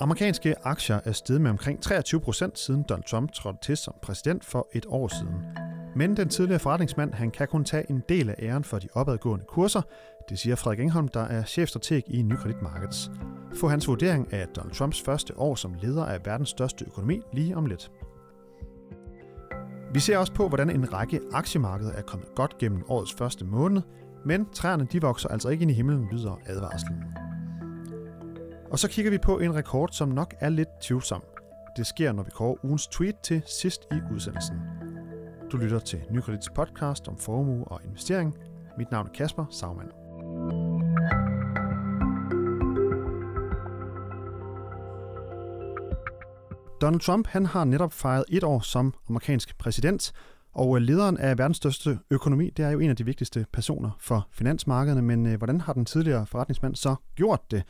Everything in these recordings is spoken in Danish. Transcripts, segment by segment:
Amerikanske aktier er steget med omkring 23 procent siden Donald Trump trådte til som præsident for et år siden. Men den tidligere forretningsmand han kan kun tage en del af æren for de opadgående kurser, det siger Frederik Engholm, der er chefstrateg i Nykredit Markets. Få hans vurdering af Donald Trumps første år som leder af verdens største økonomi lige om lidt. Vi ser også på, hvordan en række aktiemarkeder er kommet godt gennem årets første måned, men træerne de vokser altså ikke ind i himlen, lyder advarslen. Og så kigger vi på en rekord, som nok er lidt tvivlsom. Det sker, når vi kårer ugens tweet til sidst i udsendelsen. Du lytter til Nykredits podcast om formue og investering. Mit navn er Kasper Sagmann. Donald Trump han har netop fejret et år som amerikansk præsident, og øh, lederen af verdens største økonomi, det er jo en af de vigtigste personer for finansmarkederne, men øh, hvordan har den tidligere forretningsmand så gjort det?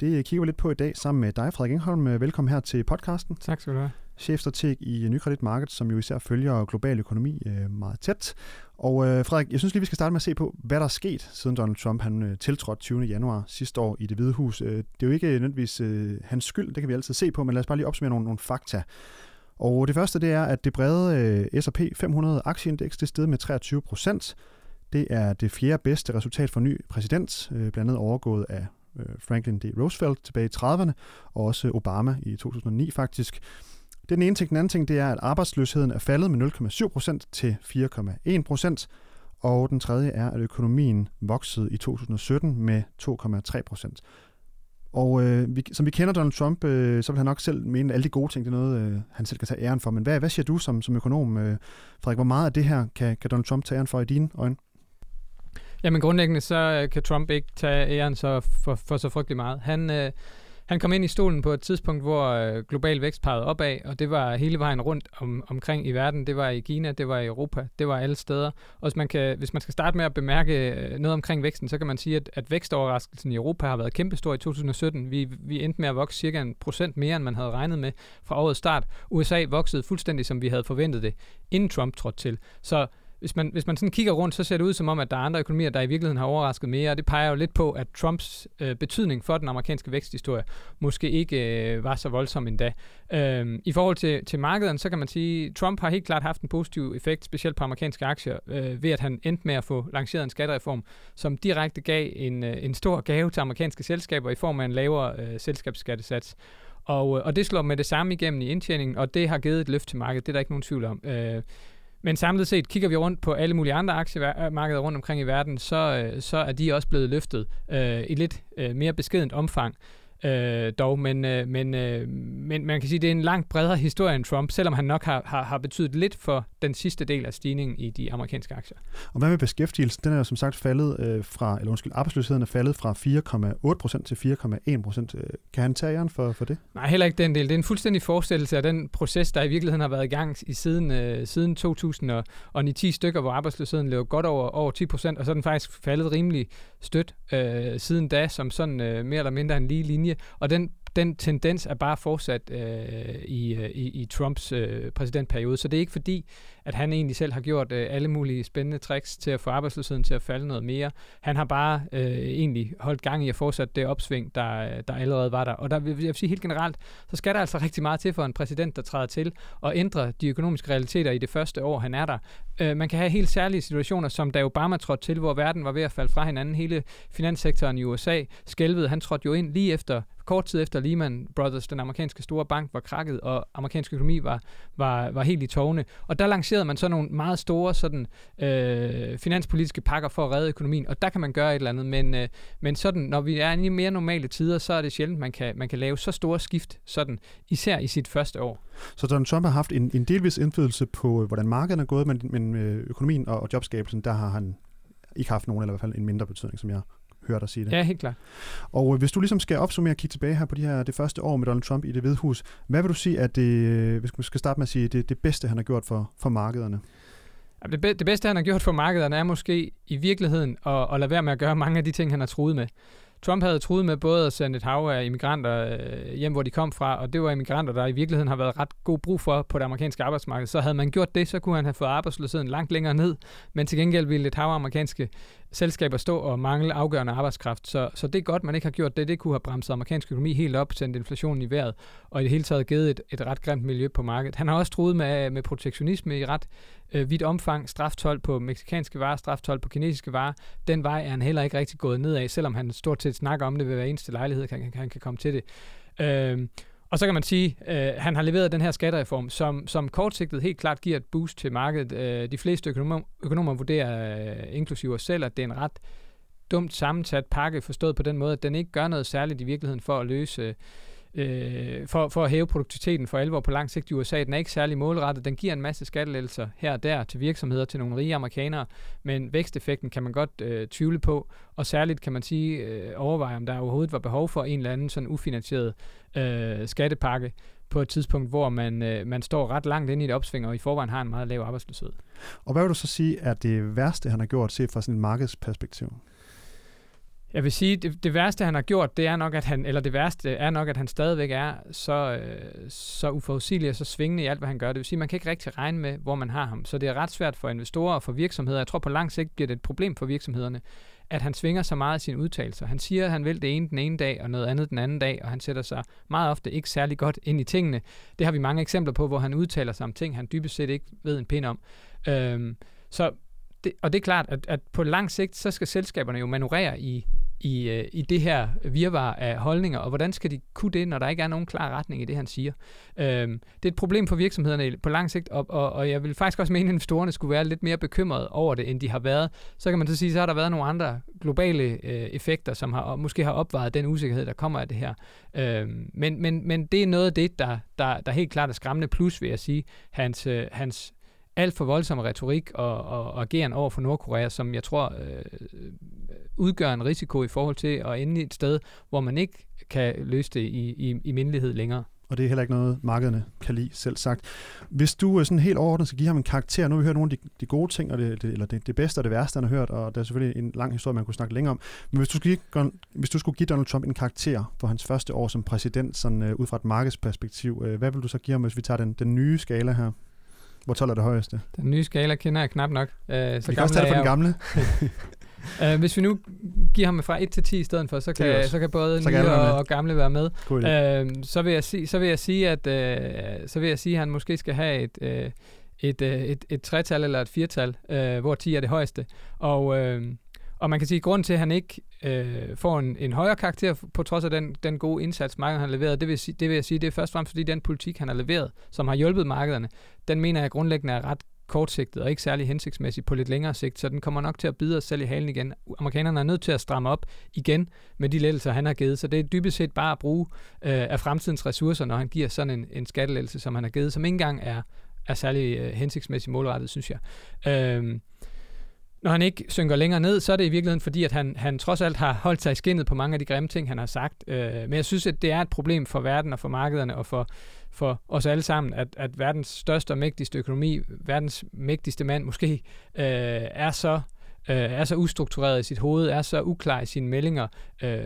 Det kigger vi lidt på i dag sammen med dig, Frederik Engholm. Velkommen her til podcasten. Tak skal du have. Chefstrateg i Nykredit Market, som jo især følger global økonomi øh, meget tæt. Og øh, Frederik, jeg synes lige, vi skal starte med at se på, hvad der er sket, siden Donald Trump han øh, tiltrådte 20. januar sidste år i det hvide hus. Det er jo ikke nødvendigvis hans skyld, det kan vi altid se på, men lad os bare lige opsummere nogle, nogle fakta. Og det første, det er, at det brede S&P 500 aktieindeks, det steg med 23 procent. Det er det fjerde bedste resultat for ny præsident, blandt andet overgået af Øh, Øh, Franklin D. Roosevelt tilbage i 30'erne, og også Obama i 2009 faktisk. Den ene ting. Den anden ting, det er, at arbejdsløsheden er faldet med 0,7% til 4,1%, og den tredje er, at økonomien voksede i 2017 med 2,3%. Og øh, vi, som vi kender Donald Trump, øh, så vil han nok selv mene, at alle de gode ting, det er noget, øh, han selv kan tage æren for. Men hvad, hvad siger du som, som økonom, øh, Frederik? Hvor meget af det her kan, kan Donald Trump tage æren for i dine øjne? Jamen grundlæggende så øh, kan Trump ikke tage æren så for, for så frygtelig meget. Han, øh, han kom ind i stolen på et tidspunkt, hvor øh, global vækst pegede opad, og det var hele vejen rundt om, omkring i verden. Det var i Kina, det var i Europa, det var alle steder. Og hvis man, kan, hvis man skal starte med at bemærke øh, noget omkring væksten, så kan man sige, at, at vækstoverraskelsen i Europa har været kæmpestor i 2017. Vi, vi endte med at vokse cirka en procent mere, end man havde regnet med fra årets start. USA voksede fuldstændig, som vi havde forventet det, inden Trump trådte til. Så hvis man, hvis man sådan kigger rundt, så ser det ud som om, at der er andre økonomier, der i virkeligheden har overrasket mere, og det peger jo lidt på, at Trumps øh, betydning for den amerikanske væksthistorie måske ikke øh, var så voldsom endda. Øh, I forhold til, til markederne, så kan man sige, at Trump har helt klart haft en positiv effekt, specielt på amerikanske aktier, øh, ved at han endte med at få lanceret en skattereform, som direkte gav en, øh, en stor gave til amerikanske selskaber i form af en lavere øh, selskabsskattesats. Og, øh, og det slår med det samme igennem i indtjeningen, og det har givet et løft til markedet, det er der ikke nogen tvivl om. Øh, men samlet set, kigger vi rundt på alle mulige andre aktiemarkeder rundt omkring i verden, så, øh, så er de også blevet løftet øh, i lidt øh, mere beskedent omfang øh, dog, men, øh, men, øh, men man kan sige, at det er en langt bredere historie end Trump, selvom han nok har, har, har betydet lidt for den sidste del af stigningen i de amerikanske aktier. Og hvad med beskæftigelsen? Den er jo som sagt faldet øh, fra, eller undskyld, arbejdsløsheden er faldet fra 4,8% til 4,1%. Øh, kan han tage æren for, for det? Nej, heller ikke den del. Det er en fuldstændig forestillelse af den proces, der i virkeligheden har været i gang i siden, øh, siden 2010 stykker, hvor arbejdsløsheden lå godt over, over 10%, og så er den faktisk faldet rimelig stødt øh, siden da, som sådan øh, mere eller mindre en lige linje. Og den den tendens er bare fortsat øh, i, øh, i, i Trumps øh, præsidentperiode. Så det er ikke fordi, at han egentlig selv har gjort øh, alle mulige spændende tricks til at få arbejdsløsheden til at falde noget mere. Han har bare øh, egentlig holdt gang i at fortsætte det opsving, der, øh, der allerede var der. Og der vil jeg sige helt generelt, så skal der altså rigtig meget til for en præsident, der træder til og ændre de økonomiske realiteter i det første år, han er der. Øh, man kan have helt særlige situationer, som da Obama trådte til, hvor verden var ved at falde fra hinanden. Hele finanssektoren i USA skælvede. Han trådte jo ind lige efter kort tid efter Lehman Brothers, den amerikanske store bank, var krakket, og amerikansk økonomi var, var, var helt i tårne. Og der lancerede man så nogle meget store sådan, øh, finanspolitiske pakker for at redde økonomien, og der kan man gøre et eller andet. Men, øh, men sådan, når vi er i mere normale tider, så er det sjældent, man kan, man kan lave så store skift, sådan, især i sit første år. Så Donald Trump har haft en, en delvis indflydelse på, øh, hvordan markedet er gået, men, men øh, økonomien og, og jobskabelsen, der har han ikke haft nogen, eller i hvert fald en mindre betydning, som jeg hører dig sige det. Ja, helt klart. Og øh, hvis du ligesom skal opsummere og kigge tilbage her på de her, det første år med Donald Trump i det hvide hus, hvad vil du sige, at det, øh, hvis vi skal starte med at sige, det, det bedste, han har gjort for, for markederne? Det, be- det bedste, han har gjort for markederne, er måske i virkeligheden at, at lade være med at gøre mange af de ting, han har truet med. Trump havde truet med både at sende et hav af immigranter øh, hjem, hvor de kom fra, og det var immigranter, der i virkeligheden har været ret god brug for på det amerikanske arbejdsmarked. Så havde man gjort det, så kunne han have fået arbejdsløsheden langt længere ned, men til gengæld ville et hav af amerikanske selskaber stå og mangle afgørende arbejdskraft. Så, så det er godt, man ikke har gjort det. Det kunne have bremset amerikansk økonomi helt op, sendt inflationen i vejret, og i det hele taget givet et, et ret grimt miljø på markedet. Han har også truet med, med protektionisme i ret øh, vidt omfang, straftol på meksikanske varer, straftol på kinesiske varer. Den vej er han heller ikke rigtig gået ned af, selvom han stort set snakker om det ved hver eneste lejlighed, han, han, han kan komme til det. Øh, og så kan man sige, at øh, han har leveret den her skattereform, som, som kortsigtet helt klart giver et boost til markedet. Øh, de fleste økonomer, økonomer vurderer, øh, inklusive os selv, at det er en ret dumt sammensat pakke, forstået på den måde, at den ikke gør noget særligt i virkeligheden for at løse øh, for, for at hæve produktiviteten for alvor på lang sigt i USA. Den er ikke særlig målrettet. Den giver en masse skattelettelser her og der til virksomheder, til nogle rige amerikanere, men væksteffekten kan man godt øh, tvivle på, og særligt kan man sige, øh, overveje, om der overhovedet var behov for en eller anden sådan ufinansieret øh, skattepakke på et tidspunkt, hvor man, øh, man står ret langt inde i et opsving, og i forvejen har en meget lav arbejdsløshed. Og hvad vil du så sige er det værste, han har gjort, set fra sådan et markedsperspektiv? Jeg vil sige, det, det værste, han har gjort, det er nok, at han, eller det værste er nok, at han stadigvæk er så, øh, så uforudsigelig og så svingende i alt, hvad han gør. Det vil sige, man kan ikke rigtig regne med, hvor man har ham. Så det er ret svært for investorer og for virksomheder. Jeg tror på lang sigt bliver det et problem for virksomhederne, at han svinger så meget i sine udtalelser. Han siger, at han vil det ene den ene dag, og noget andet den anden dag, og han sætter sig meget ofte ikke særlig godt ind i tingene. Det har vi mange eksempler på, hvor han udtaler sig om ting, han dybest set ikke ved en pind om. Øhm, så det, og det er klart, at, at på lang sigt, så skal selskaberne jo manøvrere i, i, øh, i det her virvar af holdninger, og hvordan skal de kunne det, når der ikke er nogen klar retning i det, han siger. Øhm, det er et problem for virksomhederne på lang sigt, og, og, og jeg vil faktisk også mene, at investorerne skulle være lidt mere bekymrede over det, end de har været. Så kan man så sige, så har der været nogle andre globale øh, effekter, som har, måske har opvejet den usikkerhed, der kommer af det her. Øhm, men, men, men det er noget af det, der, der, der helt klart er skræmmende, plus vil jeg sige, hans, øh, hans alt for voldsom retorik og, og, og ageren over for Nordkorea, som jeg tror øh, udgør en risiko i forhold til at ende et sted, hvor man ikke kan løse det i, i, i mindelighed længere. Og det er heller ikke noget, markederne kan lide, selv sagt. Hvis du øh, sådan helt overordnet skal give ham en karakter, nu har vi hørt nogle af de, de gode ting, og det, det, eller det, det bedste og det værste, han har hørt, og der er selvfølgelig en lang historie, man kunne snakke længere om. Men hvis du skulle give, hvis du skulle give Donald Trump en karakter for hans første år som præsident, sådan uh, ud fra et markedsperspektiv, uh, hvad vil du så give ham, hvis vi tager den, den nye skala her? Hvor 12 er det højeste? Den nye skala kender jeg knap nok. Uh, så vi kan også tage det for den gamle. uh, hvis vi nu giver ham fra 1 til 10 i stedet for, så kan, så kan både så nye og, og gamle være med. Uh, så, vil jeg sige, så vil jeg sige, at uh, så vil jeg sige, at han måske skal have et, uh, et, uh, et, et tretal eller et firtal, uh, hvor 10 er det højeste. Og, uh, og man kan sige, at grunden til, at han ikke øh, får en, en højere karakter på trods af den, den gode indsats, markedet har leveret, det vil, det vil jeg sige, det er først og fremmest fordi den politik, han har leveret, som har hjulpet markederne, den mener jeg grundlæggende er ret kortsigtet og ikke særlig hensigtsmæssig på lidt længere sigt, så den kommer nok til at bide os selv i halen igen. Amerikanerne er nødt til at stramme op igen med de lettelser, han har givet, så det er dybest set bare at bruge øh, af fremtidens ressourcer, når han giver sådan en, en skattelettelse, som han har givet, som ikke engang er, er særlig øh, hensigtsmæssigt målrettet, synes jeg. Øh, når han ikke synker længere ned, så er det i virkeligheden fordi, at han, han trods alt har holdt sig i skinnet på mange af de grimme ting, han har sagt. Øh, men jeg synes, at det er et problem for verden og for markederne og for, for os alle sammen, at, at verdens største og mægtigste økonomi, verdens mægtigste mand måske, øh, er så øh, er så ustruktureret i sit hoved, er så uklar i sine meldinger, øh,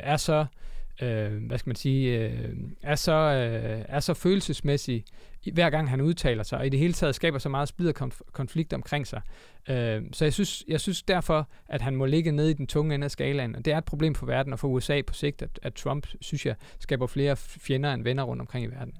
er så øh, øh, hvad skal man sige, øh, er, så, øh, er så følelsesmæssig, hver gang han udtaler sig, og i det hele taget skaber så meget splid og konf- konflikt omkring sig. Øh, så jeg synes, jeg synes derfor, at han må ligge nede i den tunge ende af skalaen, og det er et problem for verden og for USA på sigt, at, at Trump, synes jeg, skaber flere fjender end venner rundt omkring i verden.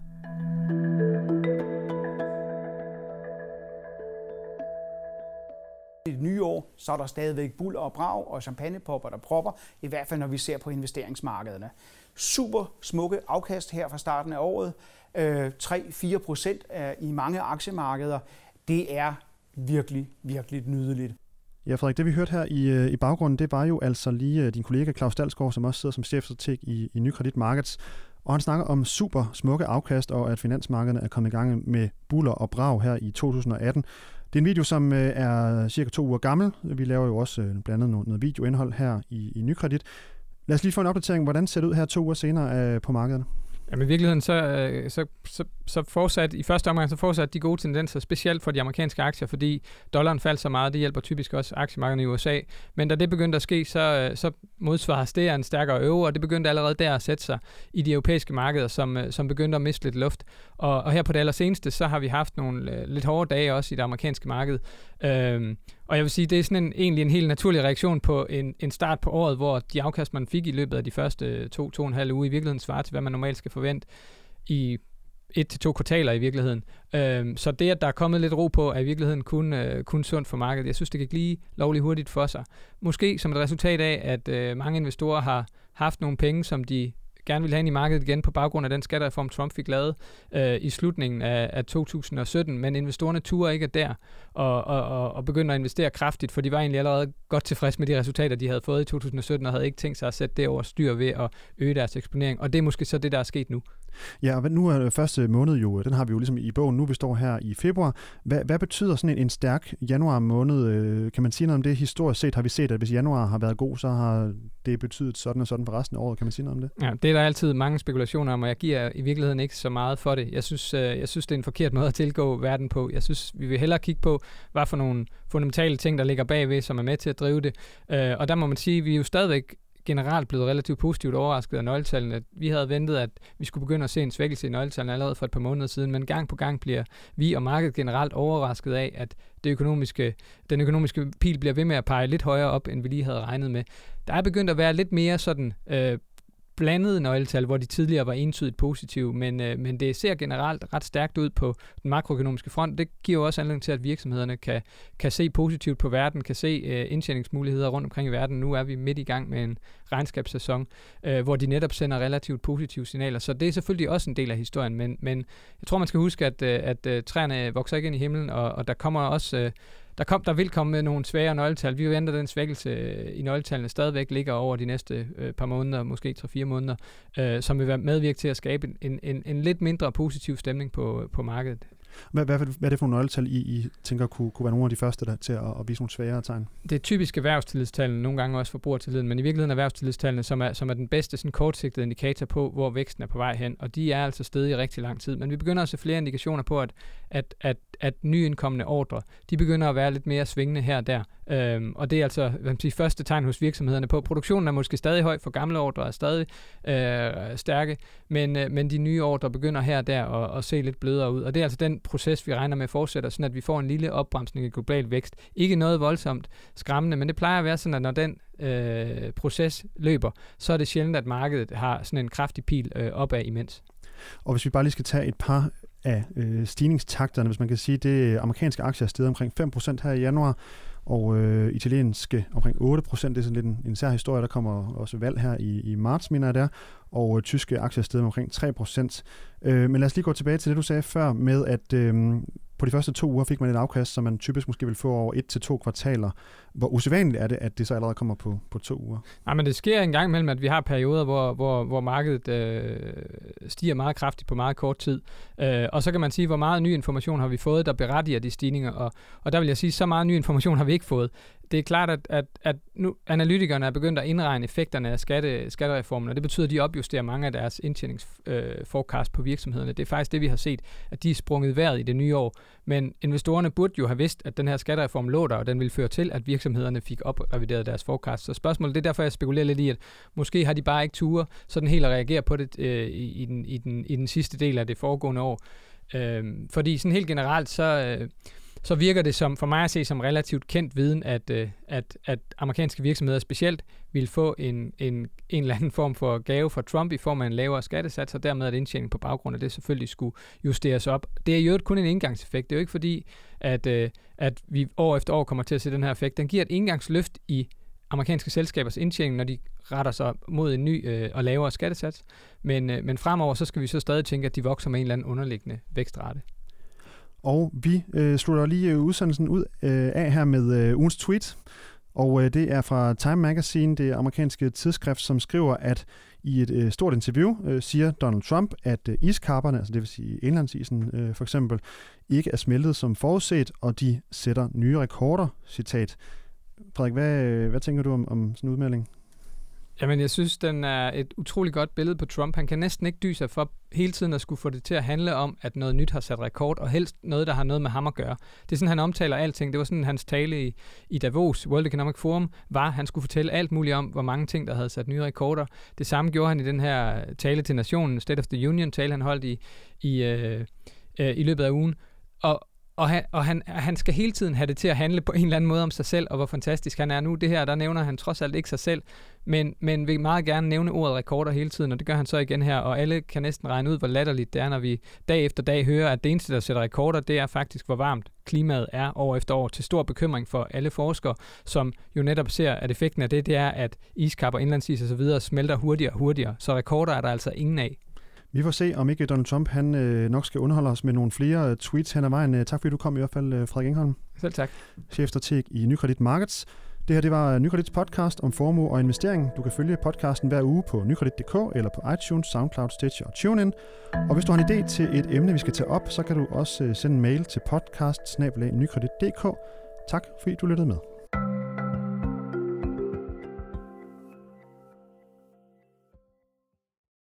I det nye år, så er der stadigvæk buller og brag og champagnepopper, der propper, i hvert fald når vi ser på investeringsmarkederne. Super smukke afkast her fra starten af året. Øh, 3-4 procent øh, i mange aktiemarkeder. Det er virkelig, virkelig nydeligt. Ja, Frederik, det vi hørte her i, øh, i baggrunden, det var jo altså lige din kollega Claus Dalsgaard, som også sidder som chefstrateg i, i Nykredit Markets, og han snakker om super smukke afkast, og at finansmarkederne er kommet i gang med buller og brag her i 2018. Det er en video, som øh, er cirka to uger gammel. Vi laver jo også øh, blandt andet noget, noget videoindhold her i, i Nykredit. Lad os lige få en opdatering. Hvordan ser det ud her to uger senere øh, på markedet? Jamen i virkeligheden, så, så, så så fortsat, i første omgang, så fortsat de gode tendenser, specielt for de amerikanske aktier, fordi dollaren faldt så meget, det hjælper typisk også aktiemarkedet i USA. Men da det begyndte at ske, så, øh, så modsvares det af en stærkere øve, og det begyndte allerede der at sætte sig i de europæiske markeder, som, øh, som begyndte at miste lidt luft. Og, og her på det allerseneste, så har vi haft nogle øh, lidt hårde dage også i det amerikanske marked. Øhm, og jeg vil sige, det er sådan en, egentlig en helt naturlig reaktion på en, en start på året, hvor de afkast, man fik i løbet af de første to, to og en halv uge, i virkeligheden svarer til, hvad man normalt skal forvente i et til to kvartaler i virkeligheden. Øhm, så det, at der er kommet lidt ro på, er i virkeligheden kun, øh, kun sundt for markedet. Jeg synes, det gik lige lovligt hurtigt for sig. Måske som et resultat af, at øh, mange investorer har haft nogle penge, som de gerne ville have ind i markedet igen på baggrund af den skattereform, Trump fik lavet øh, i slutningen af, af 2017, men investorerne turer ikke der og, og, og, og begynder at investere kraftigt, for de var egentlig allerede godt tilfredse med de resultater, de havde fået i 2017, og havde ikke tænkt sig at sætte det over styr ved at øge deres eksponering, og det er måske så det, der er sket nu. Ja, og nu er første måned jo, øh, den har vi jo ligesom i bogen, nu vi står her i februar. Hvad, hvad betyder sådan en, en stærk januar måned? Øh, kan man sige noget om det? Historisk set har vi set, at hvis januar har været god, så har det betydet sådan og sådan for resten af året. Kan man sige noget om det? Ja, det er der altid mange spekulationer om, og jeg giver i virkeligheden ikke så meget for det. Jeg synes, øh, jeg synes det er en forkert måde at tilgå verden på. Jeg synes, vi vil hellere kigge på, hvad for nogle fundamentale ting, der ligger bagved, som er med til at drive det. Og der må man sige, at vi er jo stadigvæk generelt blevet relativt positivt overrasket af nøgletallene. Vi havde ventet, at vi skulle begynde at se en svækkelse i nøgletallene allerede for et par måneder siden, men gang på gang bliver vi og markedet generelt overrasket af, at det økonomiske, den økonomiske pil bliver ved med at pege lidt højere op, end vi lige havde regnet med. Der er begyndt at være lidt mere sådan øh, blandede nøgletal, hvor de tidligere var entydigt positive, men, øh, men det ser generelt ret stærkt ud på den makroøkonomiske front. Det giver jo også anledning til, at virksomhederne kan, kan se positivt på verden, kan se øh, indtjeningsmuligheder rundt omkring i verden. Nu er vi midt i gang med en regnskabssæson, øh, hvor de netop sender relativt positive signaler. Så det er selvfølgelig også en del af historien, men, men jeg tror, man skal huske, at, øh, at øh, træerne vokser ikke ind i himlen, og, og der kommer også... Øh, der, kom, der vil komme nogle svære nøgletal. Vi venter, at den svækkelse øh, i nøgletallene stadigvæk ligger over de næste øh, par måneder, måske 3-4 måneder, øh, som vil være medvirke til at skabe en, en, en lidt mindre positiv stemning på, på markedet. Hvad, hvad, hvad er det for nogle nøgletal, I, I tænker kunne, kunne være nogle af de første der, til at, at vise nogle sværere tegn? Det er typisk erhvervstillidstallene, nogle gange også forbrugertilliden, men i virkeligheden erhvervstillidstallene, som er, som er den bedste sådan kortsigtede indikator på, hvor væksten er på vej hen, og de er altså stedet i rigtig lang tid. Men vi begynder at se flere indikationer på, at, at, at, at nyindkommende ordre, de begynder at være lidt mere svingende her og der. Øhm, og det er altså hvad man siger, første tegn hos virksomhederne på. Produktionen er måske stadig høj, for gamle ordre er stadig øh, stærke, men, øh, men de nye ordre begynder her og der at, at se lidt blødere ud. Og det er altså den proces, vi regner med fortsætter, sådan at vi får en lille opbremsning i global vækst. Ikke noget voldsomt skræmmende, men det plejer at være sådan, at når den øh, proces løber, så er det sjældent, at markedet har sådan en kraftig pil øh, opad imens. Og hvis vi bare lige skal tage et par af øh, stigningstakterne, hvis man kan sige, det øh, amerikanske aktier er steget omkring 5% her i januar, og øh, italienske omkring 8 procent. Det er sådan lidt en, en sær historie. Der kommer også valg her i, i marts, mener jeg der. Og øh, tyske aktier er steget omkring 3 procent. Øh, men lad os lige gå tilbage til det, du sagde før med, at øh, på de første to uger fik man et afkast, som man typisk måske vil få over et til to kvartaler. Hvor usædvanligt er det, at det så allerede kommer på, på to uger? Nej, men det sker en gang imellem, at vi har perioder, hvor, hvor, hvor markedet øh, stiger meget kraftigt på meget kort tid. Øh, og så kan man sige, hvor meget ny information har vi fået, der berettiger de stigninger. Og, og der vil jeg sige, så meget ny information har vi ikke fået det er klart, at, at, at nu analytikerne er begyndt at indregne effekterne af skatte, skattereformen, og det betyder, at de opjusterer mange af deres indtjeningsforecast øh, på virksomhederne. Det er faktisk det, vi har set, at de er sprunget vejret i det nye år. Men investorerne burde jo have vidst, at den her skattereform lå der, og den ville føre til, at virksomhederne fik oprevideret deres forecast. Så spørgsmålet, det er derfor, jeg spekulerer lidt i, at måske har de bare ikke ture sådan helt at reagere på det øh, i, i, den, i, den, i den sidste del af det foregående år. Øh, fordi sådan helt generelt, så... Øh, så virker det som, for mig at se som relativt kendt viden, at, øh, at, at amerikanske virksomheder specielt vil få en, en, en eller anden form for gave fra Trump i form af en lavere skattesats, og dermed at indtjening på baggrund af det selvfølgelig skulle justeres op. Det er jo kun en indgangseffekt. Det er jo ikke fordi, at, øh, at vi år efter år kommer til at se den her effekt. Den giver et indgangsløft i amerikanske selskabers indtjening, når de retter sig mod en ny øh, og lavere skattesats. Men, øh, men fremover så skal vi så stadig tænke, at de vokser med en eller anden underliggende vækstrate. Og vi øh, slutter lige øh, udsendelsen ud øh, af her med øh, ugens tweet. Og øh, det er fra Time Magazine, det amerikanske tidsskrift, som skriver, at i et øh, stort interview øh, siger Donald Trump, at øh, iskapperne, altså det vil sige indlandsisen øh, for eksempel, ikke er smeltet som forudset, og de sætter nye rekorder. Citat. Frederik, hvad, øh, hvad tænker du om, om sådan en udmelding? Jamen, jeg synes, den er et utroligt godt billede på Trump. Han kan næsten ikke dyse sig for hele tiden at skulle få det til at handle om, at noget nyt har sat rekord, og helst noget, der har noget med ham at gøre. Det er sådan, han omtaler alting. Det var sådan, hans tale i, i Davos, World Economic Forum, var, han skulle fortælle alt muligt om, hvor mange ting, der havde sat nye rekorder. Det samme gjorde han i den her tale til nationen, State of the Union, tale han holdt i, i, øh, øh, i løbet af ugen. Og, og, han, og han, han skal hele tiden have det til at handle på en eller anden måde om sig selv, og hvor fantastisk han er nu. Det her, der nævner han trods alt ikke sig selv, men, men vil meget gerne nævne ordet rekorder hele tiden, og det gør han så igen her, og alle kan næsten regne ud, hvor latterligt det er, når vi dag efter dag hører, at det eneste, der sætter rekorder, det er faktisk, hvor varmt klimaet er år efter år, til stor bekymring for alle forskere, som jo netop ser, at effekten af det, det er, at iskapper, indlandsis og så videre smelter hurtigere og hurtigere, så rekorder er der altså ingen af. Vi får se, om ikke Donald Trump han øh, nok skal underholde os med nogle flere øh, tweets hen ad vejen. Øh, tak fordi du kom i hvert fald, øh, Frederik Engholm. Selv tak. Chefstrateg i Nykredit Markets. Det her det var Nykredits podcast om formue og investering. Du kan følge podcasten hver uge på nykredit.dk eller på iTunes, SoundCloud, Stitcher og TuneIn. Og hvis du har en idé til et emne, vi skal tage op, så kan du også sende en mail til podcast Tak fordi du lyttede med.